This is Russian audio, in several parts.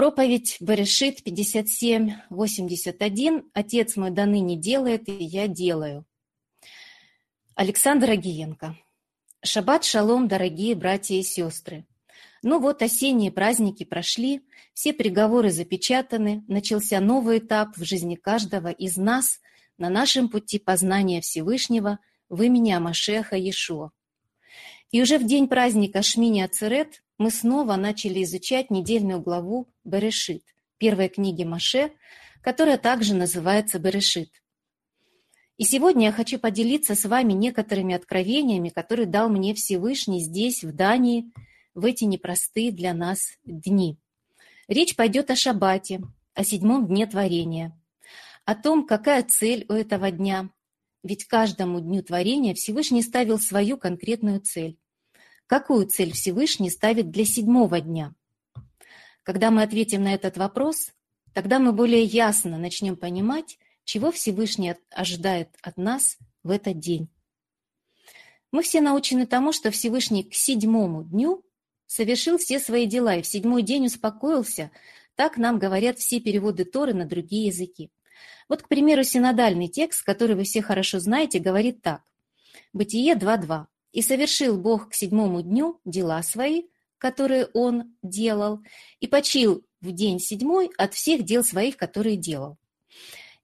Проповедь Берешит 57.81 «Отец мой до ныне делает, и я делаю». Александр Агиенко. Шаббат шалом, дорогие братья и сестры. Ну вот осенние праздники прошли, все приговоры запечатаны, начался новый этап в жизни каждого из нас на нашем пути познания Всевышнего в имени Амашеха Иешуа. И уже в день праздника Шмини Ацерет мы снова начали изучать недельную главу Берешит, первой книги Маше, которая также называется Берешит. И сегодня я хочу поделиться с вами некоторыми откровениями, которые дал мне Всевышний здесь, в Дании, в эти непростые для нас дни. Речь пойдет о Шаббате, о седьмом дне творения, о том, какая цель у этого дня, ведь каждому дню творения Всевышний ставил свою конкретную цель. Какую цель Всевышний ставит для седьмого дня? Когда мы ответим на этот вопрос, тогда мы более ясно начнем понимать, чего Всевышний ожидает от нас в этот день. Мы все научены тому, что Всевышний к седьмому дню совершил все свои дела и в седьмой день успокоился. Так нам говорят все переводы Торы на другие языки. Вот, к примеру, синодальный текст, который вы все хорошо знаете, говорит так. Бытие 2.2. И совершил Бог к седьмому дню дела свои, которые он делал, и почил в день седьмой от всех дел своих, которые делал.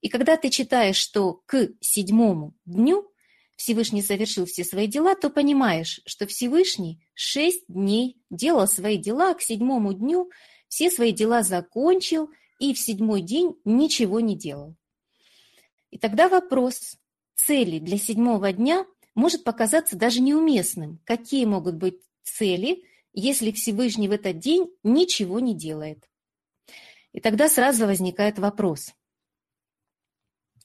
И когда ты читаешь, что к седьмому дню Всевышний совершил все свои дела, то понимаешь, что Всевышний шесть дней делал свои дела, а к седьмому дню все свои дела закончил и в седьмой день ничего не делал. И тогда вопрос цели для седьмого дня может показаться даже неуместным. Какие могут быть цели, если Всевышний в этот день ничего не делает? И тогда сразу возникает вопрос.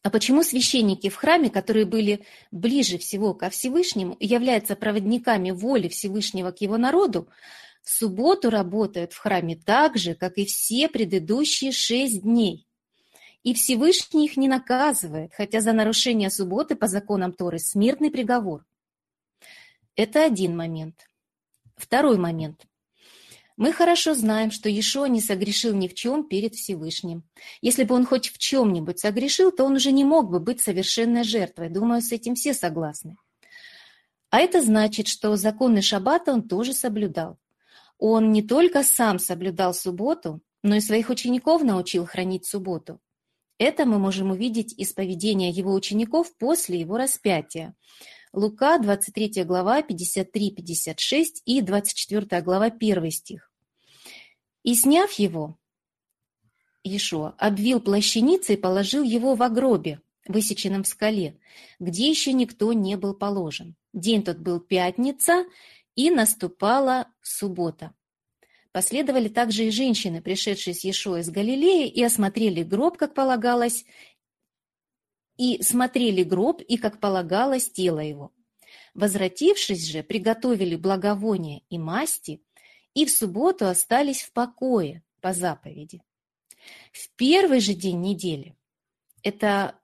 А почему священники в храме, которые были ближе всего ко Всевышнему и являются проводниками воли Всевышнего к его народу, в субботу работают в храме так же, как и все предыдущие шесть дней? И Всевышний их не наказывает, хотя за нарушение субботы по законам Торы смертный приговор. Это один момент. Второй момент. Мы хорошо знаем, что Иешуа не согрешил ни в чем перед Всевышним. Если бы он хоть в чем-нибудь согрешил, то он уже не мог бы быть совершенной жертвой. Думаю, с этим все согласны. А это значит, что законы Шаббата он тоже соблюдал. Он не только сам соблюдал субботу, но и своих учеников научил хранить субботу. Это мы можем увидеть из поведения его учеников после его распятия. Лука, 23 глава, 53-56 и 24 глава, 1 стих. «И сняв его, Иешуа обвил плащаницей и положил его в гробе, высеченном в скале, где еще никто не был положен. День тот был пятница, и наступала суббота. Последовали также и женщины, пришедшие с Иешуа из Галилеи, и осмотрели гроб, как полагалось, и смотрели гроб, и, как полагалось, тело его. Возвратившись же, приготовили благовония и масти, и в субботу остались в покое по заповеди. В первый же день недели, это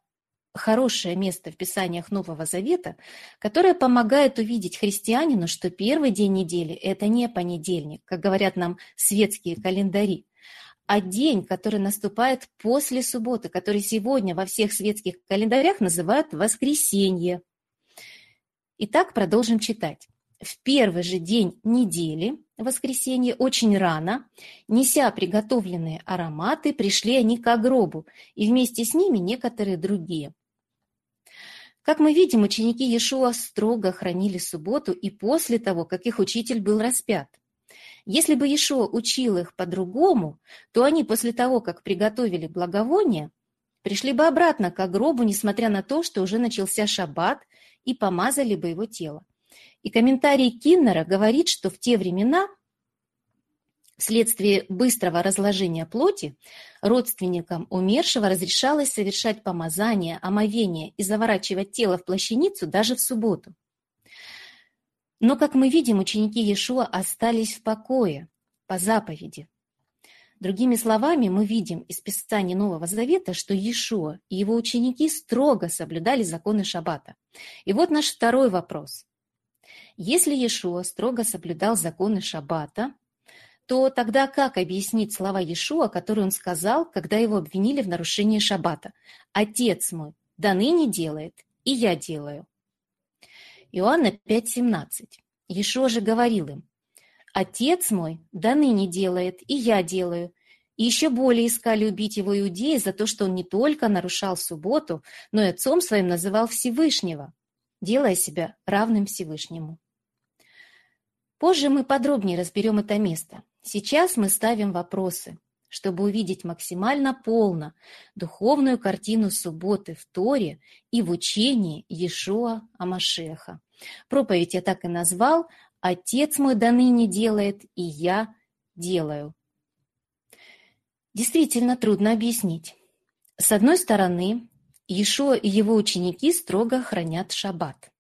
хорошее место в Писаниях Нового Завета, которое помогает увидеть христианину, что первый день недели – это не понедельник, как говорят нам светские календари, а день, который наступает после субботы, который сегодня во всех светских календарях называют воскресенье. Итак, продолжим читать. В первый же день недели, воскресенье, очень рано, неся приготовленные ароматы, пришли они к гробу, и вместе с ними некоторые другие – как мы видим, ученики Иешуа строго хранили субботу и после того, как их учитель был распят. Если бы Иешуа учил их по-другому, то они после того, как приготовили благовоние, пришли бы обратно к гробу, несмотря на то, что уже начался шаббат, и помазали бы его тело. И комментарий Киннера говорит, что в те времена Вследствие быстрого разложения плоти родственникам умершего разрешалось совершать помазание, омовение и заворачивать тело в плащаницу даже в субботу. Но, как мы видим, ученики Иешуа остались в покое по заповеди. Другими словами, мы видим из Писания Нового Завета, что Иешуа и его ученики строго соблюдали законы Шаббата. И вот наш второй вопрос. Если Иешуа строго соблюдал законы Шаббата, то тогда как объяснить слова Иешуа, которые он сказал, когда его обвинили в нарушении шаббата? «Отец мой, до ныне делает, и я делаю». Иоанна 5,17. Иешуа же говорил им, «Отец мой до ныне делает, и я делаю». И еще более искали убить его иудеи за то, что он не только нарушал субботу, но и отцом своим называл Всевышнего, делая себя равным Всевышнему. Позже мы подробнее разберем это место. Сейчас мы ставим вопросы, чтобы увидеть максимально полно духовную картину субботы в Торе и в учении Иешуа Амашеха. Проповедь я так и назвал «Отец мой до ныне делает, и я делаю». Действительно трудно объяснить. С одной стороны, Иешуа и его ученики строго хранят шаббат.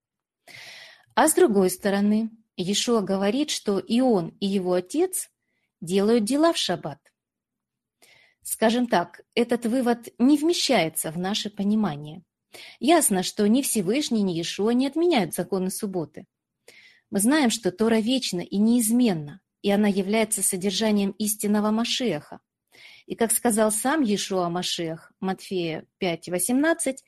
А с другой стороны, Иешуа говорит, что и он, и его отец делают дела в шаббат. Скажем так, этот вывод не вмещается в наше понимание. Ясно, что ни Всевышний, ни Иешуа не отменяют законы субботы. Мы знаем, что Тора вечна и неизменна, и она является содержанием истинного Машеха. И как сказал сам Иешуа Машех, Матфея 5:18,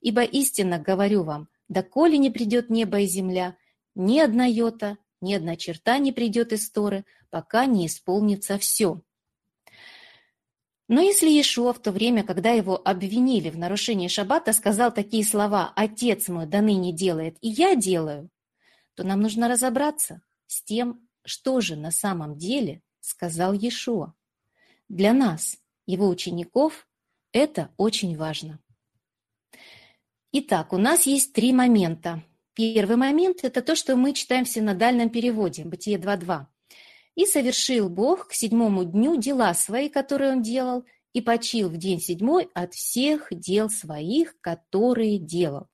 «Ибо истинно говорю вам, доколе не придет небо и земля, ни одна йота, ни одна черта не придет из Торы, пока не исполнится все. Но если Иешуа в то время, когда его обвинили в нарушении шаббата, сказал такие слова «Отец мой до ныне делает, и я делаю», то нам нужно разобраться с тем, что же на самом деле сказал Иешуа. Для нас, его учеников, это очень важно. Итак, у нас есть три момента, Первый момент – это то, что мы читаем в синодальном переводе, Бытие 2.2. «И совершил Бог к седьмому дню дела свои, которые Он делал, и почил в день седьмой от всех дел своих, которые делал».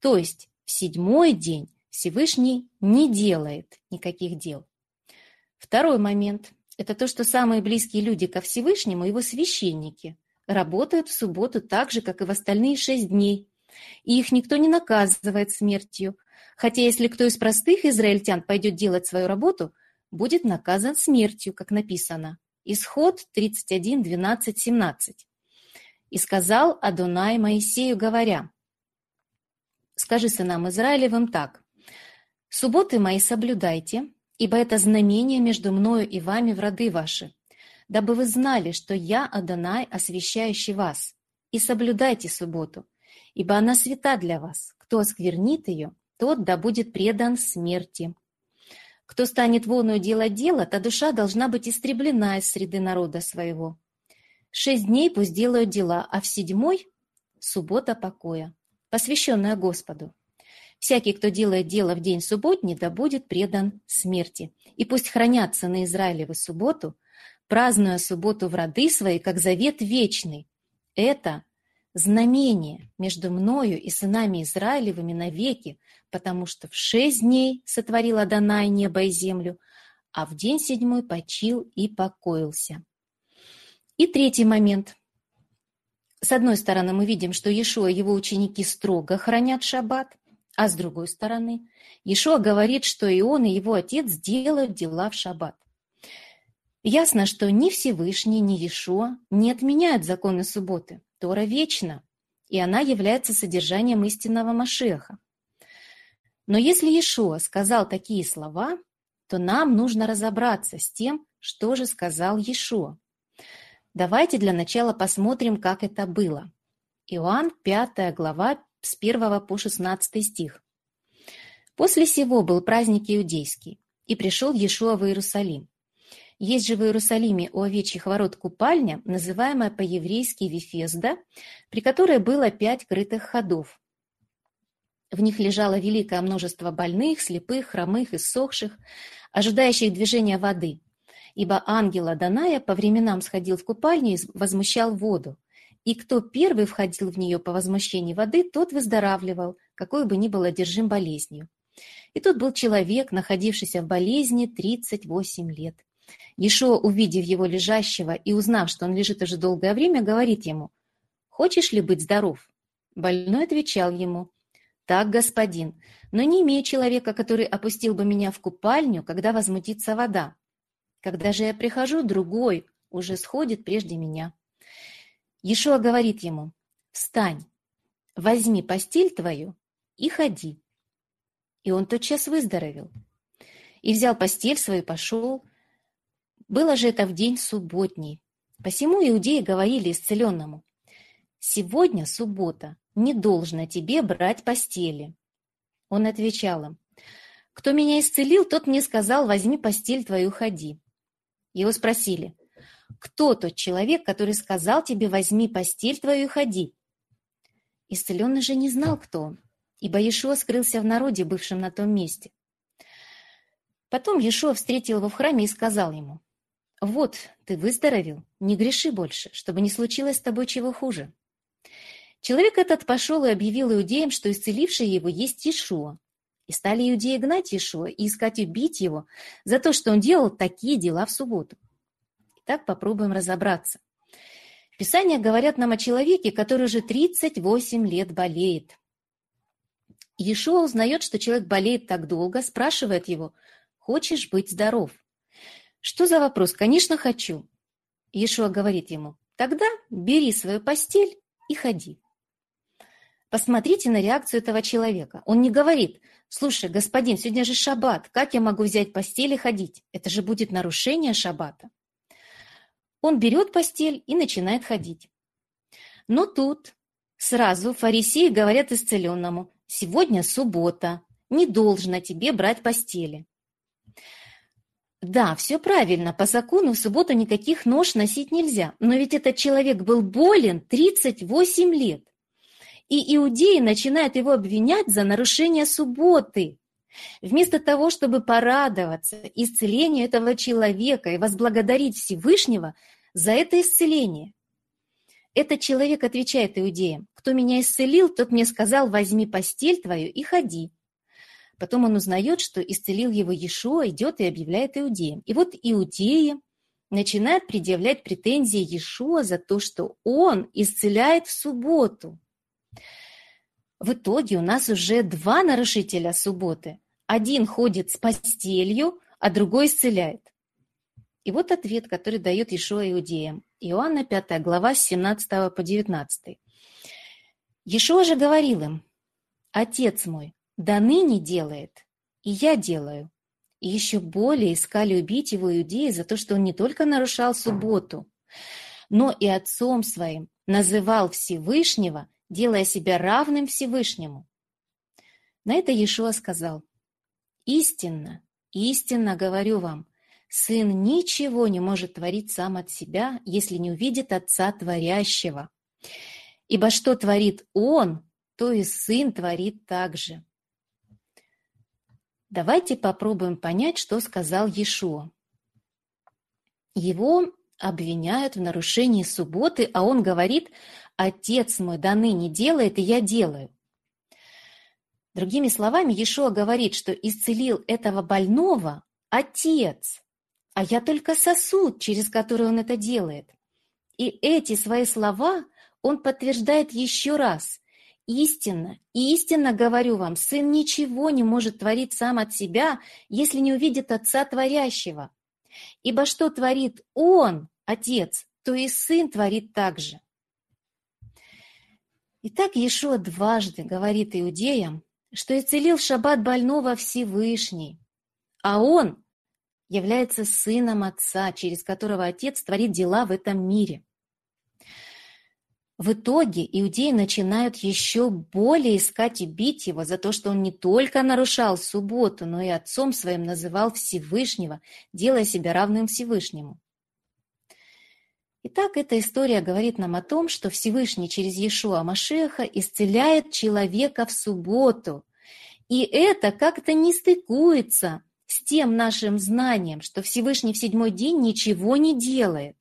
То есть в седьмой день Всевышний не делает никаких дел. Второй момент – это то, что самые близкие люди ко Всевышнему, его священники, работают в субботу так же, как и в остальные шесть дней – и их никто не наказывает смертью. Хотя если кто из простых израильтян пойдет делать свою работу, будет наказан смертью, как написано. Исход 31, 12, 17. «И сказал Адонай Моисею, говоря, «Скажи сынам Израилевым так, «Субботы мои соблюдайте, ибо это знамение между мною и вами в роды ваши, дабы вы знали, что я Адонай, освящающий вас, и соблюдайте субботу, ибо она свята для вас. Кто осквернит ее, тот да будет предан смерти. Кто станет воную делать дело, та душа должна быть истреблена из среды народа своего. Шесть дней пусть делают дела, а в седьмой – суббота покоя, посвященная Господу. Всякий, кто делает дело в день субботний, да будет предан смерти. И пусть хранятся на Израилевы субботу, празднуя субботу в роды свои, как завет вечный. Это знамение между мною и сынами Израилевыми навеки, потому что в шесть дней сотворил Адонай небо и землю, а в день седьмой почил и покоился. И третий момент. С одной стороны, мы видим, что Иешуа и его ученики строго хранят шаббат, а с другой стороны, Иешуа говорит, что и он, и его отец делают дела в шаббат. Ясно, что ни Всевышний, ни Иешуа не отменяют законы субботы. Тора вечна, и она является содержанием истинного Машеха. Но если Иешуа сказал такие слова, то нам нужно разобраться с тем, что же сказал Иешуа. Давайте для начала посмотрим, как это было. Иоанн, 5 глава, с 1 по 16 стих. «После сего был праздник иудейский, и пришел Иешуа в Иерусалим. Есть же в Иерусалиме у овечьих ворот купальня, называемая по-еврейски Вифезда, при которой было пять крытых ходов. В них лежало великое множество больных, слепых, хромых и сохших, ожидающих движения воды, ибо ангел Аданая по временам сходил в купальню и возмущал воду, и кто первый входил в нее по возмущении воды, тот выздоравливал, какой бы ни был одержим болезнью. И тут был человек, находившийся в болезни 38 лет. Ешо, увидев его лежащего и узнав, что он лежит уже долгое время, говорит ему, «Хочешь ли быть здоров?» Больной отвечал ему, «Так, господин, но не имею человека, который опустил бы меня в купальню, когда возмутится вода». Когда же я прихожу, другой уже сходит прежде меня. Ешуа говорит ему, «Встань, возьми постель твою и ходи». И он тотчас выздоровел. И взял постель свою и пошел. Было же это в день субботний. Посему иудеи говорили исцеленному, «Сегодня суббота, не должно тебе брать постели». Он отвечал им, «Кто меня исцелил, тот мне сказал, возьми постель твою, ходи». Его спросили, «Кто тот человек, который сказал тебе, возьми постель твою и ходи?» Исцеленный же не знал, кто он, ибо Иешуа скрылся в народе, бывшем на том месте. Потом Иешуа встретил его в храме и сказал ему, «Вот, ты выздоровел, не греши больше, чтобы не случилось с тобой чего хуже». Человек этот пошел и объявил иудеям, что исцеливший его есть Иешуа. И стали иудеи гнать Иешуа и искать убить его за то, что он делал такие дела в субботу. Итак, попробуем разобраться. Писания говорят нам о человеке, который уже 38 лет болеет. Иешуа узнает, что человек болеет так долго, спрашивает его, «Хочешь быть здоров?» Что за вопрос? Конечно, хочу. Иешуа говорит ему, «Тогда бери свою постель и ходи». Посмотрите на реакцию этого человека. Он не говорит, «Слушай, господин, сегодня же шаббат, как я могу взять постель и ходить? Это же будет нарушение шаббата». Он берет постель и начинает ходить. Но тут сразу фарисеи говорят исцеленному, «Сегодня суббота, не должно тебе брать постели». Да, все правильно, по закону в субботу никаких нож носить нельзя, но ведь этот человек был болен 38 лет. И иудеи начинают его обвинять за нарушение субботы. Вместо того, чтобы порадоваться исцелению этого человека и возблагодарить Всевышнего за это исцеление. Этот человек отвечает иудеям, «Кто меня исцелил, тот мне сказал, возьми постель твою и ходи». Потом он узнает, что исцелил его Иешуа, идет и объявляет иудеям. И вот иудеи начинают предъявлять претензии Иешуа за то, что он исцеляет в субботу. В итоге у нас уже два нарушителя субботы. Один ходит с постелью, а другой исцеляет. И вот ответ, который дает Иешуа иудеям. Иоанна 5 глава с 17 по 19. Иешуа же говорил им, «Отец мой, до ныне делает, и я делаю». И еще более искали убить его иудеи за то, что он не только нарушал субботу, но и отцом своим называл Всевышнего, делая себя равным Всевышнему. На это Иешуа сказал, «Истинно, истинно говорю вам, Сын ничего не может творить сам от себя, если не увидит Отца Творящего. Ибо что творит Он, то и Сын творит также. Давайте попробуем понять, что сказал Иешуа. Его обвиняют в нарушении субботы, а он говорит, «Отец мой до ныне делает, и я делаю». Другими словами, Иешуа говорит, что исцелил этого больного Отец, а я только сосуд, через который он это делает. И эти свои слова он подтверждает еще раз. Истинно, истинно говорю вам, сын ничего не может творить сам от себя, если не увидит Отца Творящего. Ибо что творит Он, Отец, то и Сын творит так же. Итак, Иешуа дважды говорит иудеям, что исцелил в шаббат больного Всевышний, а Он является сыном Отца, через которого Отец творит дела в этом мире. В итоге иудеи начинают еще более искать и бить его за то, что он не только нарушал субботу, но и отцом своим называл Всевышнего, делая себя равным Всевышнему. Итак, эта история говорит нам о том, что Всевышний через Иешуа Машеха исцеляет человека в субботу. И это как-то не стыкуется с тем нашим знанием, что Всевышний в седьмой день ничего не делает.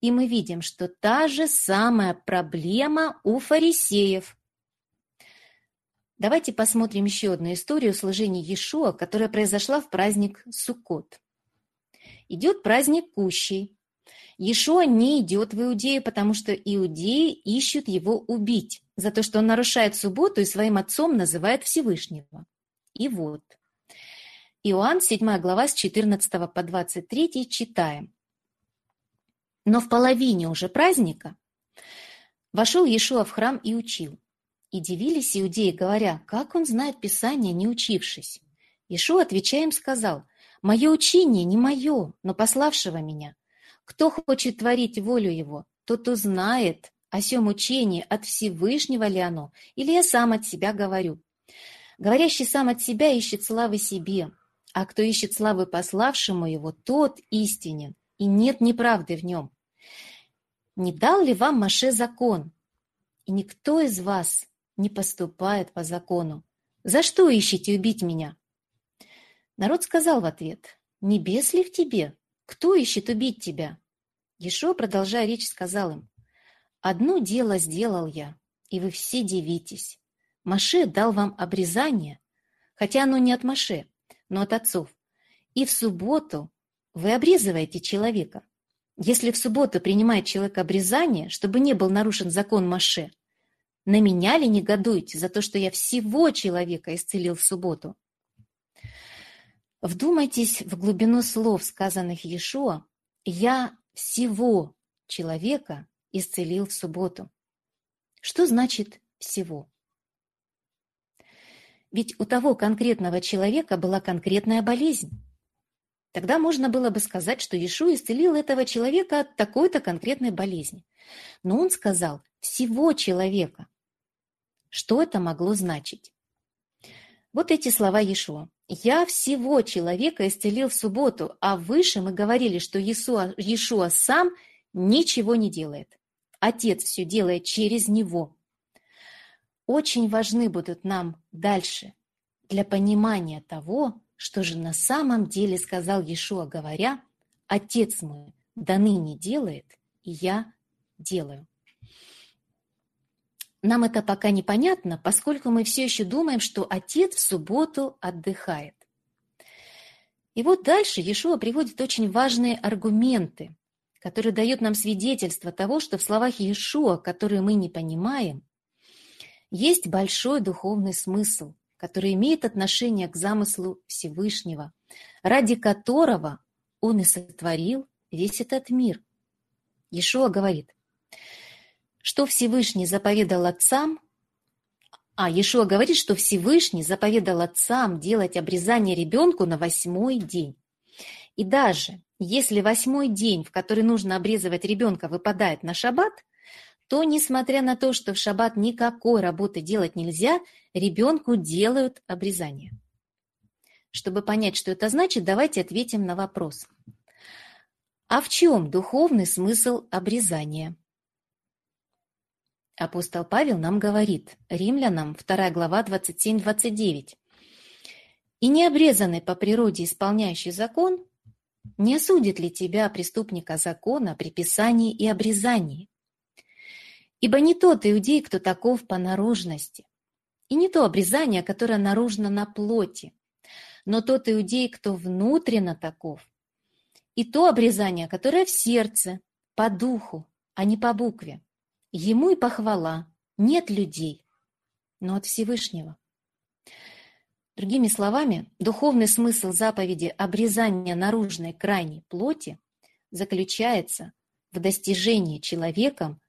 И мы видим, что та же самая проблема у фарисеев. Давайте посмотрим еще одну историю служения Иешуа, которая произошла в праздник Суккот. Идет праздник Кущей. Иешуа не идет в Иудею, потому что иудеи ищут его убить за то, что он нарушает субботу и своим отцом называет Всевышнего. И вот – Иоанн, 7 глава, с 14 по 23 читаем. Но в половине уже праздника вошел Иешуа в храм и учил. И дивились иудеи, говоря, как он знает Писание, не учившись. Иешуа, отвечая им, сказал, «Мое учение не мое, но пославшего меня. Кто хочет творить волю его, тот узнает, о сем учении от Всевышнего ли оно, или я сам от себя говорю. Говорящий сам от себя ищет славы себе, а кто ищет славы пославшему его, тот истинен, и нет неправды в нем. Не дал ли вам Маше закон? И никто из вас не поступает по закону. За что ищете убить меня? Народ сказал в ответ, «Небес ли в тебе? Кто ищет убить тебя?» Ешо, продолжая речь, сказал им, «Одно дело сделал я, и вы все дивитесь. Маше дал вам обрезание, хотя оно не от Маше, но от отцов. И в субботу вы обрезываете человека. Если в субботу принимает человек обрезание, чтобы не был нарушен закон Маше, на меня ли негодуете за то, что я всего человека исцелил в субботу? Вдумайтесь в глубину слов, сказанных Иешуа, «Я всего человека исцелил в субботу». Что значит «всего»? Ведь у того конкретного человека была конкретная болезнь. Тогда можно было бы сказать, что Иешуа исцелил этого человека от такой-то конкретной болезни. Но он сказал «всего человека». Что это могло значить? Вот эти слова Иешуа. «Я всего человека исцелил в субботу, а выше мы говорили, что Иешуа, Иешуа сам ничего не делает. Отец все делает через него». Очень важны будут нам дальше для понимания того, что же на самом деле сказал Иешуа, говоря, «Отец мой до ныне делает, и я делаю». Нам это пока непонятно, поскольку мы все еще думаем, что отец в субботу отдыхает. И вот дальше Иешуа приводит очень важные аргументы, которые дают нам свидетельство того, что в словах Иешуа, которые мы не понимаем, есть большой духовный смысл, который имеет отношение к замыслу Всевышнего, ради которого Он и сотворил весь этот мир. Иешуа говорит, что Всевышний заповедал отцам, а Иешуа говорит, что Всевышний заповедал отцам делать обрезание ребенку на восьмой день. И даже если восьмой день, в который нужно обрезывать ребенка, выпадает на шаббат, то, несмотря на то, что в шаббат никакой работы делать нельзя, ребенку делают обрезание. Чтобы понять, что это значит, давайте ответим на вопрос. А в чем духовный смысл обрезания? Апостол Павел нам говорит, римлянам 2 глава 27-29. «И необрезанный по природе исполняющий закон не осудит ли тебя, преступника закона, при писании и обрезании? Ибо не тот иудей, кто таков по наружности, и не то обрезание, которое наружно на плоти, но тот иудей, кто внутренно таков, и то обрезание, которое в сердце, по духу, а не по букве. Ему и похвала. Нет людей, но от Всевышнего. Другими словами, духовный смысл заповеди обрезания наружной крайней плоти заключается в достижении человеком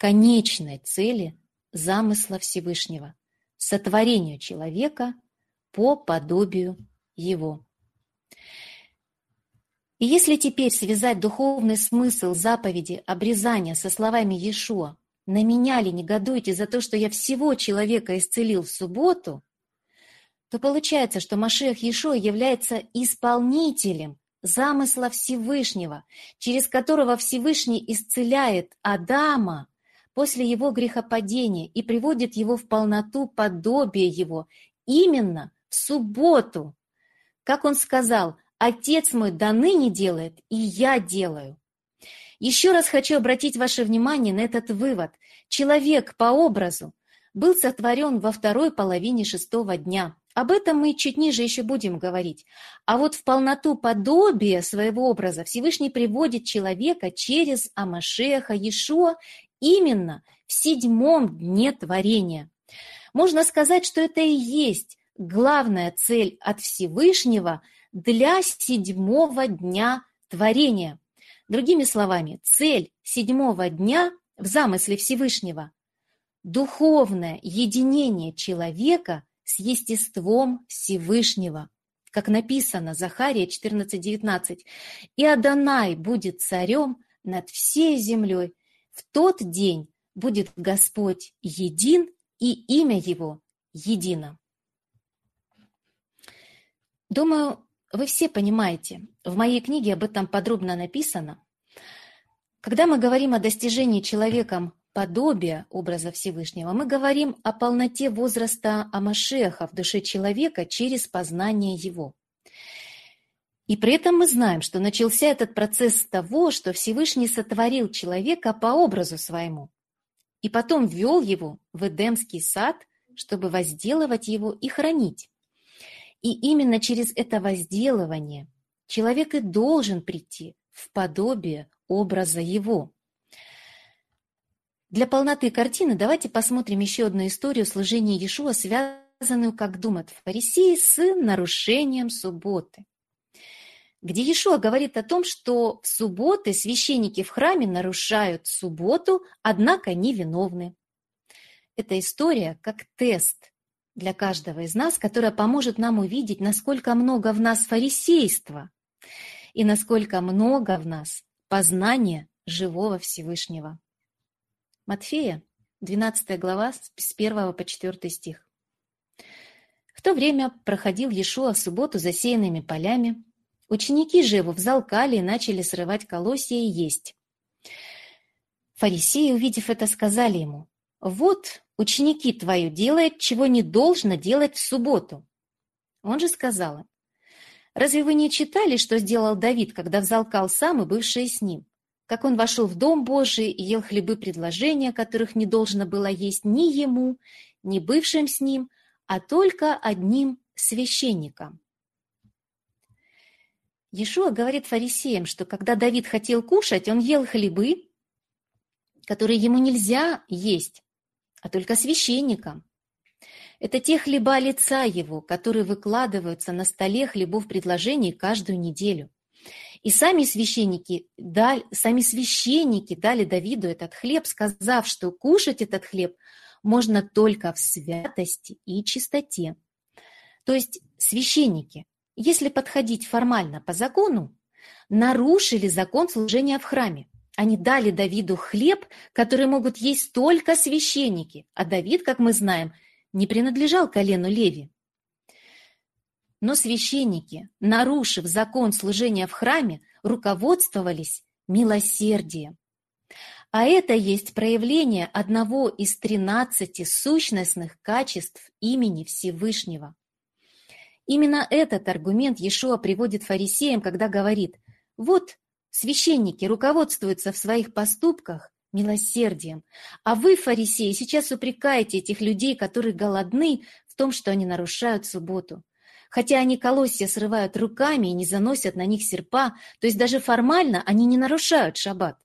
конечной цели замысла Всевышнего – сотворению человека по подобию его. И если теперь связать духовный смысл заповеди обрезания со словами Иешуа на меня ли негодуете за то, что я всего человека исцелил в субботу, то получается, что Машех Ешо является исполнителем замысла Всевышнего, через которого Всевышний исцеляет Адама после его грехопадения и приводит его в полноту подобия его именно в субботу. Как он сказал, «Отец мой до ныне делает, и я делаю». Еще раз хочу обратить ваше внимание на этот вывод. Человек по образу был сотворен во второй половине шестого дня. Об этом мы чуть ниже еще будем говорить. А вот в полноту подобия своего образа Всевышний приводит человека через Амашеха Иешуа именно в седьмом дне творения. Можно сказать, что это и есть главная цель от Всевышнего для седьмого дня творения. Другими словами, цель седьмого дня в замысле Всевышнего – духовное единение человека с естеством Всевышнего. Как написано, Захария 14.19, «И Адонай будет царем над всей землей. В тот день будет Господь един, и имя Его едино». Думаю, вы все понимаете, в моей книге об этом подробно написано. Когда мы говорим о достижении человеком подобия образа Всевышнего, мы говорим о полноте возраста Амашеха в душе человека через познание его. И при этом мы знаем, что начался этот процесс с того, что Всевышний сотворил человека по образу своему, и потом ввел его в Эдемский сад, чтобы возделывать его и хранить. И именно через это возделывание человек и должен прийти в подобие образа его. Для полноты картины давайте посмотрим еще одну историю служения Иешуа, связанную, как думают фарисеи, с нарушением субботы. Где Иешуа говорит о том, что в субботы священники в храме нарушают субботу, однако невиновны. Эта история как тест для каждого из нас, которая поможет нам увидеть, насколько много в нас фарисейства и насколько много в нас познания живого Всевышнего. Матфея, 12 глава, с 1 по 4 стих. В то время проходил Иешуа в субботу засеянными полями. Ученики же его взалкали и начали срывать колосья и есть. Фарисеи, увидев это, сказали ему, «Вот ученики твою делают, чего не должно делать в субботу. Он же сказал им, разве вы не читали, что сделал Давид, когда взалкал сам и бывшие с ним? Как он вошел в дом Божий и ел хлебы предложения, которых не должно было есть ни ему, ни бывшим с ним, а только одним священникам. Иешуа говорит фарисеям, что когда Давид хотел кушать, он ел хлебы, которые ему нельзя есть, а только священникам. Это те хлеба лица его, которые выкладываются на столе хлебов предложений каждую неделю. И сами священники, дали, сами священники дали Давиду этот хлеб, сказав, что кушать этот хлеб можно только в святости и чистоте. То есть священники, если подходить формально по закону, нарушили закон служения в храме. Они дали Давиду хлеб, который могут есть только священники, а Давид, как мы знаем, не принадлежал колену Леви. Но священники, нарушив закон служения в храме, руководствовались милосердием. А это есть проявление одного из тринадцати сущностных качеств имени Всевышнего. Именно этот аргумент Иешуа приводит фарисеям, когда говорит, вот Священники руководствуются в своих поступках милосердием, а вы, фарисеи, сейчас упрекаете этих людей, которые голодны, в том, что они нарушают субботу. Хотя они колосья срывают руками и не заносят на них серпа, то есть даже формально они не нарушают шаббат.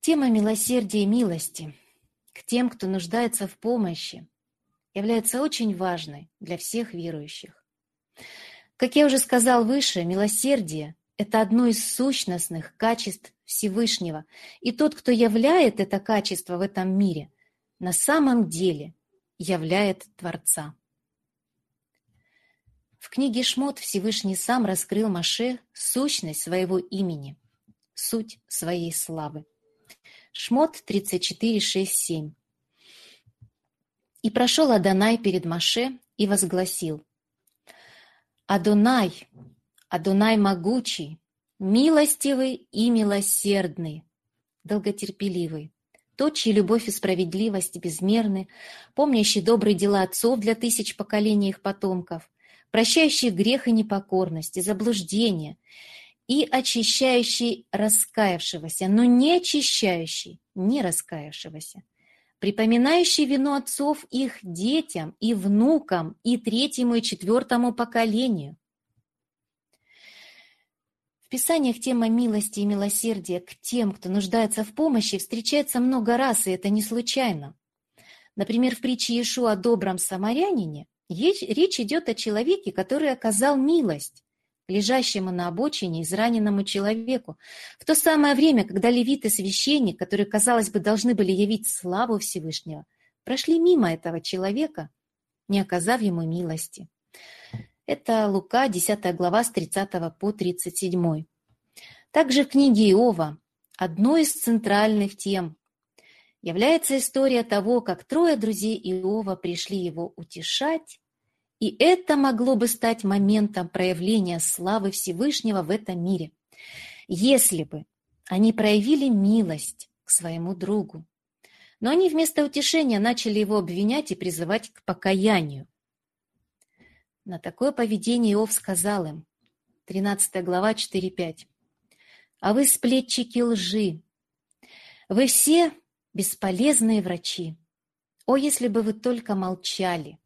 Тема милосердия и милости к тем, кто нуждается в помощи, является очень важной для всех верующих. Как я уже сказал выше, милосердие это одно из сущностных качеств Всевышнего, и тот, кто являет это качество в этом мире, на самом деле являет Творца. В книге Шмот Всевышний сам раскрыл Маше сущность своего имени, суть своей славы. Шмот 34, 6, 7. «И прошел Адонай перед Маше и возгласил, «Адонай, Адунай могучий, милостивый и милосердный, долготерпеливый, тот, чьи любовь и справедливость безмерны, помнящий добрые дела отцов для тысяч поколений их потомков, прощающий грех и непокорность, и заблуждение, и очищающий раскаявшегося, но не очищающий не раскаявшегося, припоминающий вину отцов их детям и внукам и третьему и четвертому поколению, в Писаниях тема милости и милосердия к тем, кто нуждается в помощи, встречается много раз, и это не случайно. Например, в притче Иешуа о добром самарянине Речь идет о человеке, который оказал милость лежащему на обочине израненному человеку, в то самое время, когда левит и священник, которые, казалось бы, должны были явить славу Всевышнего, прошли мимо этого человека, не оказав ему милости. Это Лука, 10 глава, с 30 по 37. Также в книге Иова одной из центральных тем является история того, как трое друзей Иова пришли его утешать и это могло бы стать моментом проявления славы Всевышнего в этом мире, если бы они проявили милость к своему другу. Но они вместо утешения начали его обвинять и призывать к покаянию. На такое поведение Иов сказал им, 13 глава 4.5, «А вы сплетчики лжи, вы все бесполезные врачи. О, если бы вы только молчали!»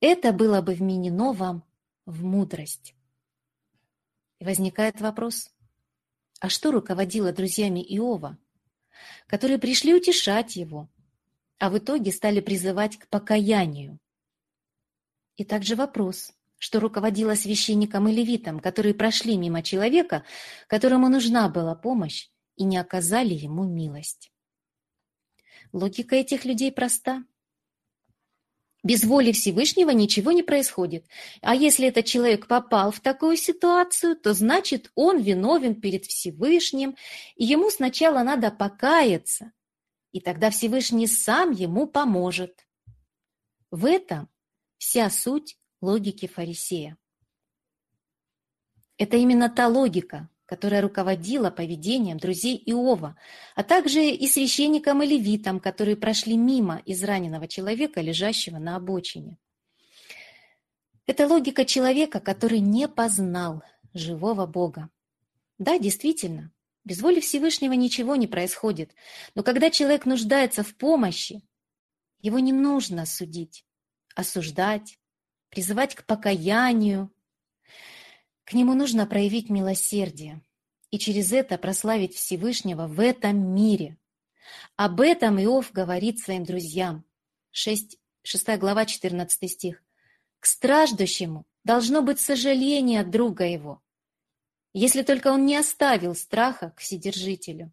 Это было бы вменено вам в мудрость. И возникает вопрос, а что руководило друзьями Иова, которые пришли утешать его, а в итоге стали призывать к покаянию? И также вопрос, что руководило священникам и левитам, которые прошли мимо человека, которому нужна была помощь, и не оказали ему милость. Логика этих людей проста – без воли Всевышнего ничего не происходит. А если этот человек попал в такую ситуацию, то значит он виновен перед Всевышним, и ему сначала надо покаяться, и тогда Всевышний сам ему поможет. В этом вся суть логики фарисея. Это именно та логика, которая руководила поведением друзей Иова, а также и священникам и левитам, которые прошли мимо израненного человека, лежащего на обочине. Это логика человека, который не познал живого Бога. Да, действительно, без воли Всевышнего ничего не происходит, но когда человек нуждается в помощи, его не нужно судить, осуждать, призывать к покаянию, к нему нужно проявить милосердие и через это прославить Всевышнего в этом мире. Об этом Иов говорит своим друзьям. 6, 6 глава, 14 стих. «К страждущему должно быть сожаление от друга его, если только он не оставил страха к Вседержителю».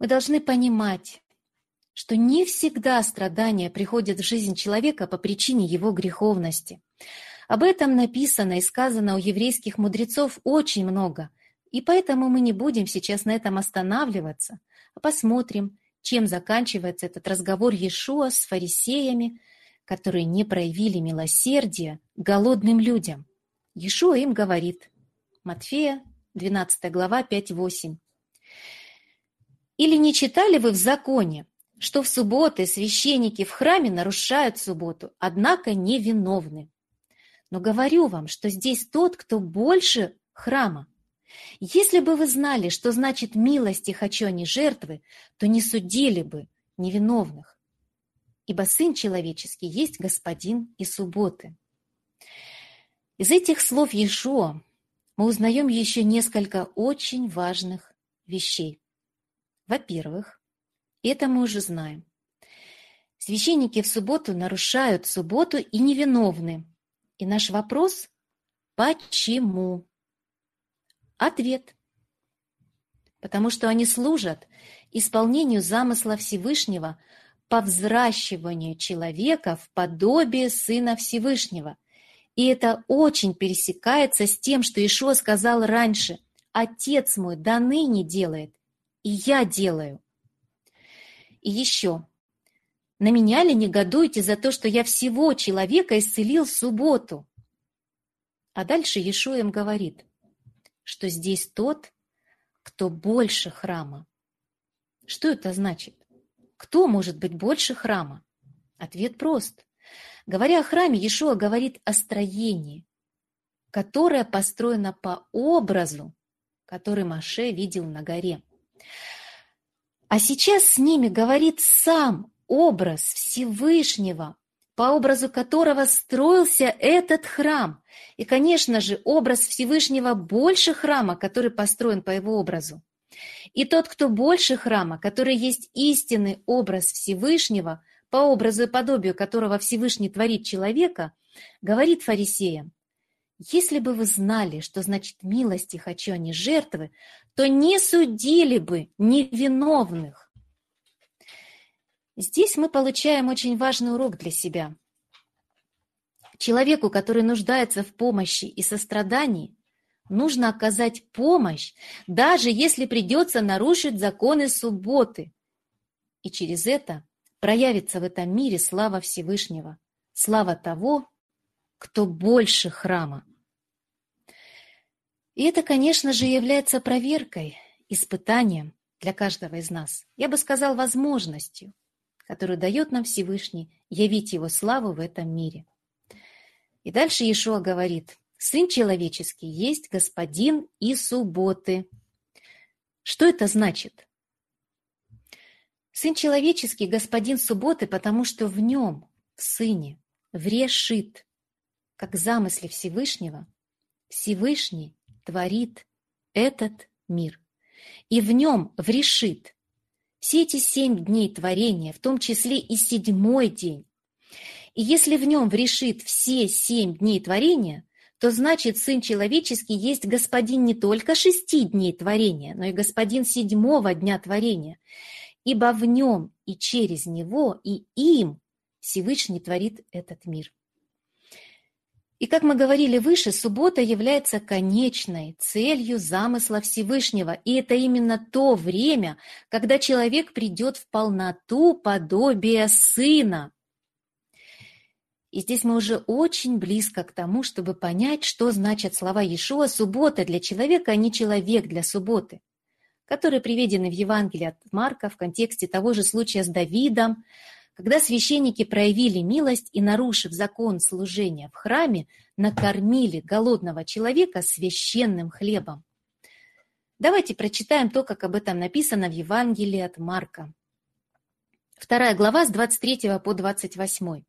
Мы должны понимать, что не всегда страдания приходят в жизнь человека по причине его греховности – об этом написано и сказано у еврейских мудрецов очень много, и поэтому мы не будем сейчас на этом останавливаться, а посмотрим, чем заканчивается этот разговор Иешуа с фарисеями, которые не проявили милосердия голодным людям. Иешуа им говорит, Матфея, 12 глава, 5-8. «Или не читали вы в законе, что в субботы священники в храме нарушают субботу, однако невиновны? Но говорю вам, что здесь тот, кто больше храма. Если бы вы знали, что значит милости хочу, а не жертвы, то не судили бы невиновных. Ибо Сын Человеческий есть Господин и субботы. Из этих слов Иешуа мы узнаем еще несколько очень важных вещей. Во-первых, это мы уже знаем, священники в субботу нарушают субботу и невиновны, и наш вопрос – почему? Ответ. Потому что они служат исполнению замысла Всевышнего по взращиванию человека в подобие Сына Всевышнего. И это очень пересекается с тем, что Ишуа сказал раньше «Отец мой до ныне делает, и я делаю». И еще – на меня ли негодуете за то, что я всего человека исцелил в субботу? А дальше Иешуа им говорит, что здесь тот, кто больше храма. Что это значит? Кто может быть больше храма? Ответ прост. Говоря о храме, Иешуа говорит о строении, которое построено по образу, который Маше видел на горе. А сейчас с ними говорит сам образ Всевышнего, по образу которого строился этот храм. И, конечно же, образ Всевышнего больше храма, который построен по его образу. И тот, кто больше храма, который есть истинный образ Всевышнего, по образу и подобию которого Всевышний творит человека, говорит фарисеям, «Если бы вы знали, что значит милости хочу, а не жертвы, то не судили бы невиновных». Здесь мы получаем очень важный урок для себя. Человеку, который нуждается в помощи и сострадании, нужно оказать помощь, даже если придется нарушить законы субботы. И через это проявится в этом мире слава Всевышнего, слава того, кто больше храма. И это, конечно же, является проверкой, испытанием для каждого из нас. Я бы сказал, возможностью, которую дает нам Всевышний явить Его славу в этом мире. И дальше Иешуа говорит, «Сын человеческий есть господин и субботы». Что это значит? Сын человеческий – господин субботы, потому что в нем, в сыне, врешит, как замысле Всевышнего, Всевышний творит этот мир. И в нем врешит все эти семь дней творения, в том числе и седьмой день. И если в нем врешит все семь дней творения, то значит Сын Человеческий есть Господин не только шести дней творения, но и Господин седьмого дня творения ибо в нем и через него и им Всевышний творит этот мир. И как мы говорили выше, суббота является конечной целью замысла Всевышнего, и это именно то время, когда человек придет в полноту подобия Сына. И здесь мы уже очень близко к тому, чтобы понять, что значат слова Иешуа «суббота для человека, а не человек для субботы» которые приведены в Евангелии от Марка в контексте того же случая с Давидом, когда священники проявили милость и, нарушив закон служения в храме, накормили голодного человека священным хлебом. Давайте прочитаем то, как об этом написано в Евангелии от Марка. Вторая глава с 23 по 28.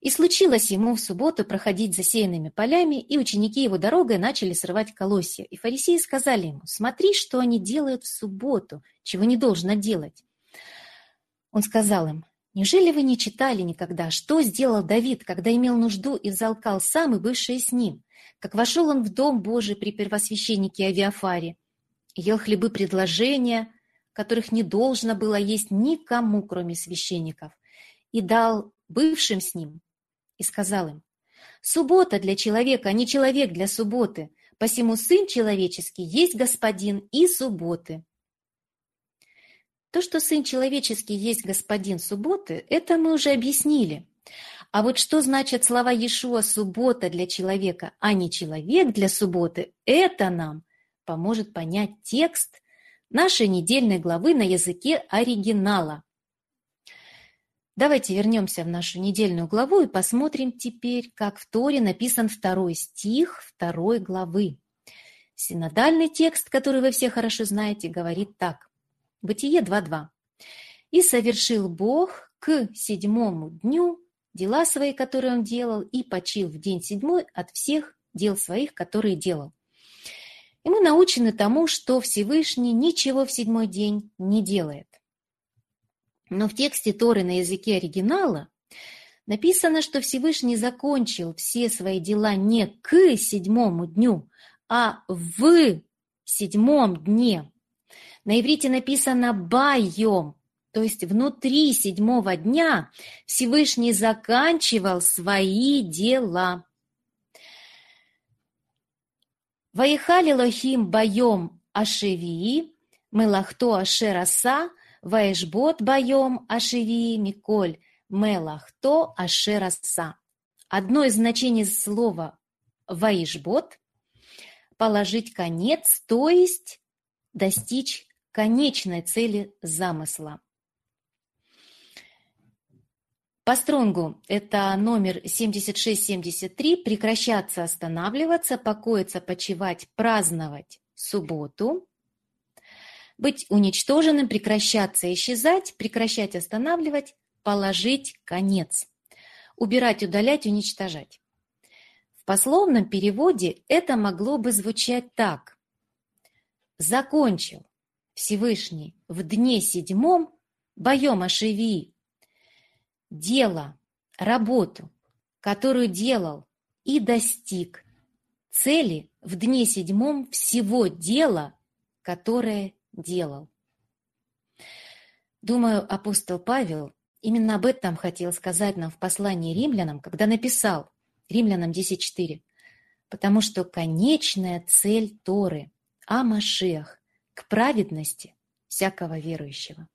И случилось ему в субботу проходить засеянными полями, и ученики его дорогой начали срывать колосья. И фарисеи сказали ему, смотри, что они делают в субботу, чего не должно делать. Он сказал им, неужели вы не читали никогда, что сделал Давид, когда имел нужду и взалкал сам и бывшие с ним, как вошел он в дом Божий при первосвященнике Авиафаре, ел хлебы предложения, которых не должно было есть никому, кроме священников, и дал бывшим с ним и сказал им, «Суббота для человека, а не человек для субботы, посему Сын Человеческий есть Господин и субботы». То, что Сын Человеческий есть Господин субботы, это мы уже объяснили. А вот что значит слова Иешуа «суббота для человека», а не «человек для субботы», это нам поможет понять текст нашей недельной главы на языке оригинала. Давайте вернемся в нашу недельную главу и посмотрим теперь, как в Торе написан второй стих второй главы. Синодальный текст, который вы все хорошо знаете, говорит так. Бытие 2.2. «И совершил Бог к седьмому дню дела свои, которые он делал, и почил в день седьмой от всех дел своих, которые делал». И мы научены тому, что Всевышний ничего в седьмой день не делает. Но в тексте Торы на языке оригинала написано, что Всевышний закончил все свои дела не к седьмому дню, а в седьмом дне. На иврите написано «байом», то есть внутри седьмого дня Всевышний заканчивал свои дела. Ваихали лохим байом ашевии, мелахто ашераса, Ваешбот боем ашиви миколь мелахто ашераса. Одно из значений слова ваишбот – положить конец, то есть достичь конечной цели замысла. По стронгу это номер 7673 прекращаться, останавливаться, покоиться, почивать, праздновать субботу, быть уничтоженным, прекращаться, исчезать, прекращать, останавливать, положить конец. Убирать, удалять, уничтожать. В пословном переводе это могло бы звучать так. Закончил Всевышний в дне седьмом боем ошиви. дело, работу, которую делал и достиг цели в дне седьмом всего дела, которое делал. Думаю, апостол Павел именно об этом хотел сказать нам в послании римлянам, когда написал римлянам 10.4, потому что конечная цель Торы о Машех к праведности всякого верующего.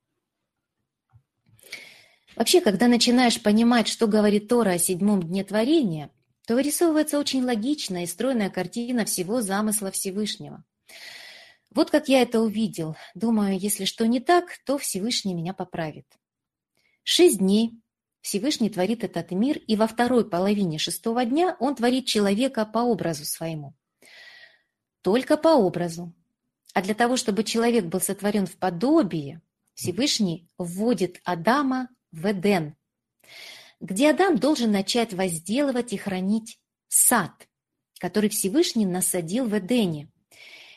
Вообще, когда начинаешь понимать, что говорит Тора о седьмом дне творения, то вырисовывается очень логичная и стройная картина всего замысла Всевышнего. Вот как я это увидел. Думаю, если что не так, то Всевышний меня поправит. Шесть дней Всевышний творит этот мир, и во второй половине шестого дня он творит человека по образу своему. Только по образу. А для того, чтобы человек был сотворен в подобие, Всевышний вводит Адама в Эден, где Адам должен начать возделывать и хранить сад, который Всевышний насадил в Эдене.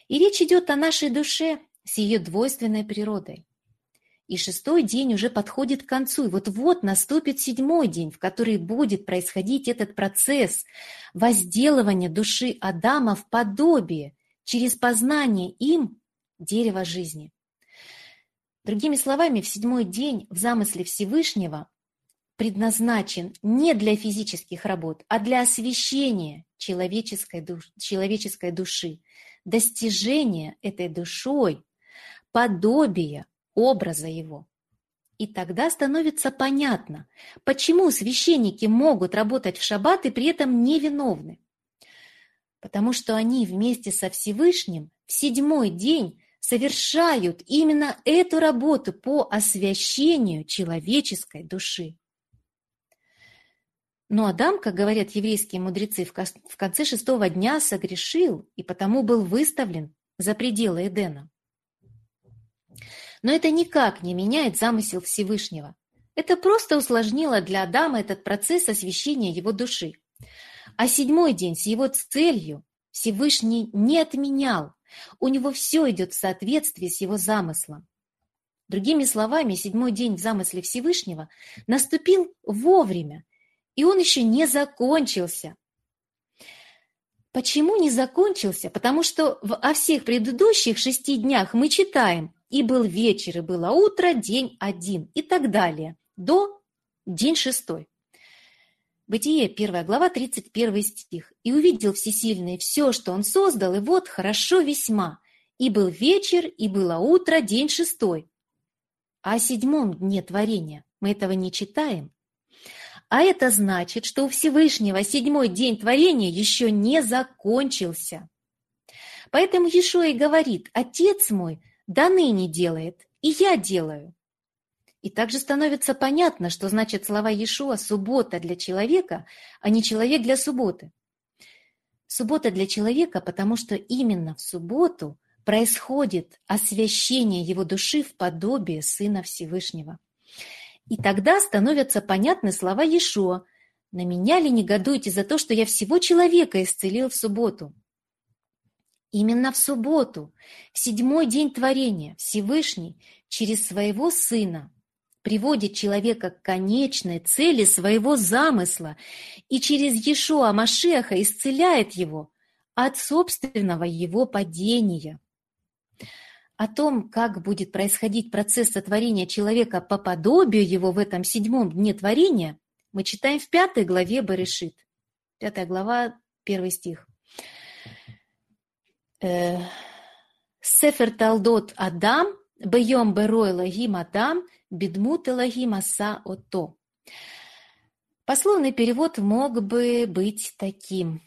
И речь идет о нашей душе с ее двойственной природой. И шестой день уже подходит к концу. И вот-вот наступит седьмой день, в который будет происходить этот процесс возделывания души Адама в подобие через познание им дерева жизни. Другими словами, в седьмой день в замысле Всевышнего предназначен не для физических работ, а для освещения человеческой, душ, человеческой души, достижения этой душой, подобия образа его. И тогда становится понятно, почему священники могут работать в шаббат и при этом невиновны. Потому что они вместе со Всевышним в седьмой день совершают именно эту работу по освящению человеческой души. Но Адам, как говорят еврейские мудрецы, в конце шестого дня согрешил и потому был выставлен за пределы Эдена. Но это никак не меняет замысел Всевышнего. Это просто усложнило для Адама этот процесс освящения его души. А седьмой день с его целью Всевышний не отменял, у него все идет в соответствии с его замыслом. Другими словами, седьмой день в замысле Всевышнего наступил вовремя, и он еще не закончился. Почему не закончился? Потому что в, о всех предыдущих шести днях мы читаем «И был вечер, и было утро, день один» и так далее, до день шестой. Бытие, 1 глава, 31 стих. «И увидел Всесильный все, что он создал, и вот хорошо весьма. И был вечер, и было утро, день шестой». О седьмом дне творения мы этого не читаем. А это значит, что у Всевышнего седьмой день творения еще не закончился. Поэтому Ешуа и говорит, «Отец мой до ныне делает, и я делаю». И также становится понятно, что значит слова Иешуа «суббота для человека», а не человек для субботы. Суббота для человека, потому что именно в субботу происходит освящение его души в подобие Сына Всевышнего. И тогда становятся понятны слова Иешуа «На меня ли негодуете за то, что я всего человека исцелил в субботу?» Именно в субботу, в седьмой день творения, Всевышний через своего Сына приводит человека к конечной цели своего замысла и через Иешуа Машеха исцеляет его от собственного его падения. О том, как будет происходить процесс сотворения человека по подобию его в этом седьмом дне творения, мы читаем в пятой главе Баришит. Пятая глава, первый стих. Э, Сефер Талдот Адам, Бейом Берой Лагим Адам, Бедмут Элагим Аса Ото. Пословный перевод мог бы быть таким.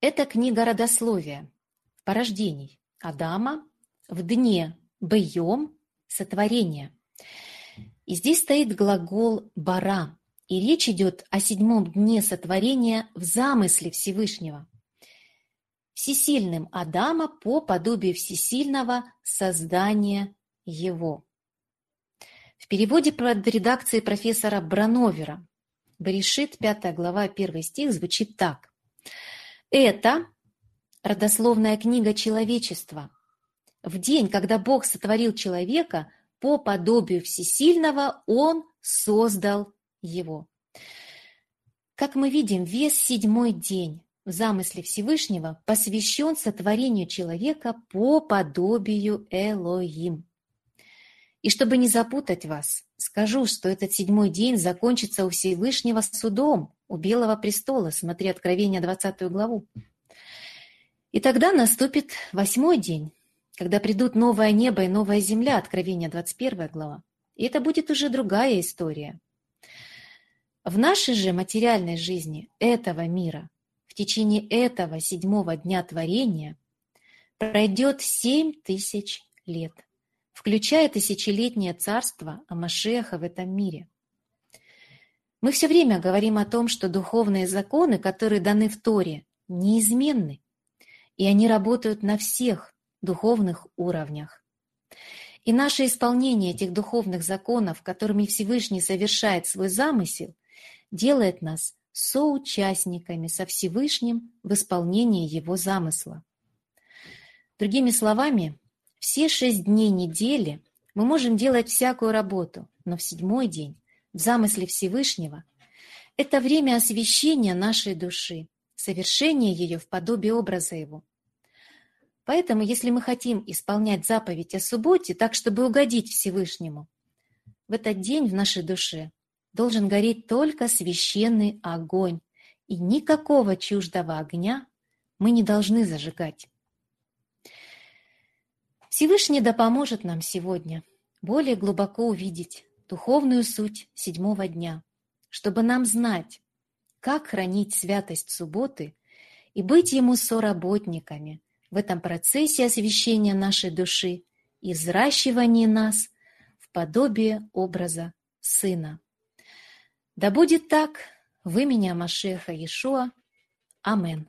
Это книга родословия, порождений Адама в дне Бейом сотворения. И здесь стоит глагол «бара», и речь идет о седьмом дне сотворения в замысле Всевышнего. Всесильным Адама по подобию всесильного создания его. В переводе под редакцией профессора Брановера Берешит, 5 глава, 1 стих, звучит так. Это родословная книга человечества. В день, когда Бог сотворил человека, по подобию Всесильного Он создал его. Как мы видим, весь седьмой день в замысле Всевышнего посвящен сотворению человека по подобию Элоим. И чтобы не запутать вас, скажу, что этот седьмой день закончится у Всевышнего судом, у Белого престола, смотри Откровение 20 главу. И тогда наступит восьмой день, когда придут новое небо и новая земля, Откровение 21 глава. И это будет уже другая история. В нашей же материальной жизни этого мира течение этого седьмого дня творения пройдет семь тысяч лет, включая тысячелетнее царство Амашеха в этом мире. Мы все время говорим о том, что духовные законы, которые даны в Торе, неизменны, и они работают на всех духовных уровнях. И наше исполнение этих духовных законов, которыми Всевышний совершает свой замысел, делает нас соучастниками со Всевышним в исполнении Его замысла. Другими словами, все шесть дней недели мы можем делать всякую работу, но в седьмой день, в замысле Всевышнего, это время освящения нашей души, совершения ее в подобие образа Его – Поэтому, если мы хотим исполнять заповедь о субботе так, чтобы угодить Всевышнему, в этот день в нашей душе должен гореть только священный огонь, и никакого чуждого огня мы не должны зажигать. Всевышний да поможет нам сегодня более глубоко увидеть духовную суть седьмого дня, чтобы нам знать, как хранить святость субботы и быть ему соработниками – в этом процессе освящения нашей души и взращивания нас в подобие образа Сына. Да будет так в имени Машеха Иешуа. Амен.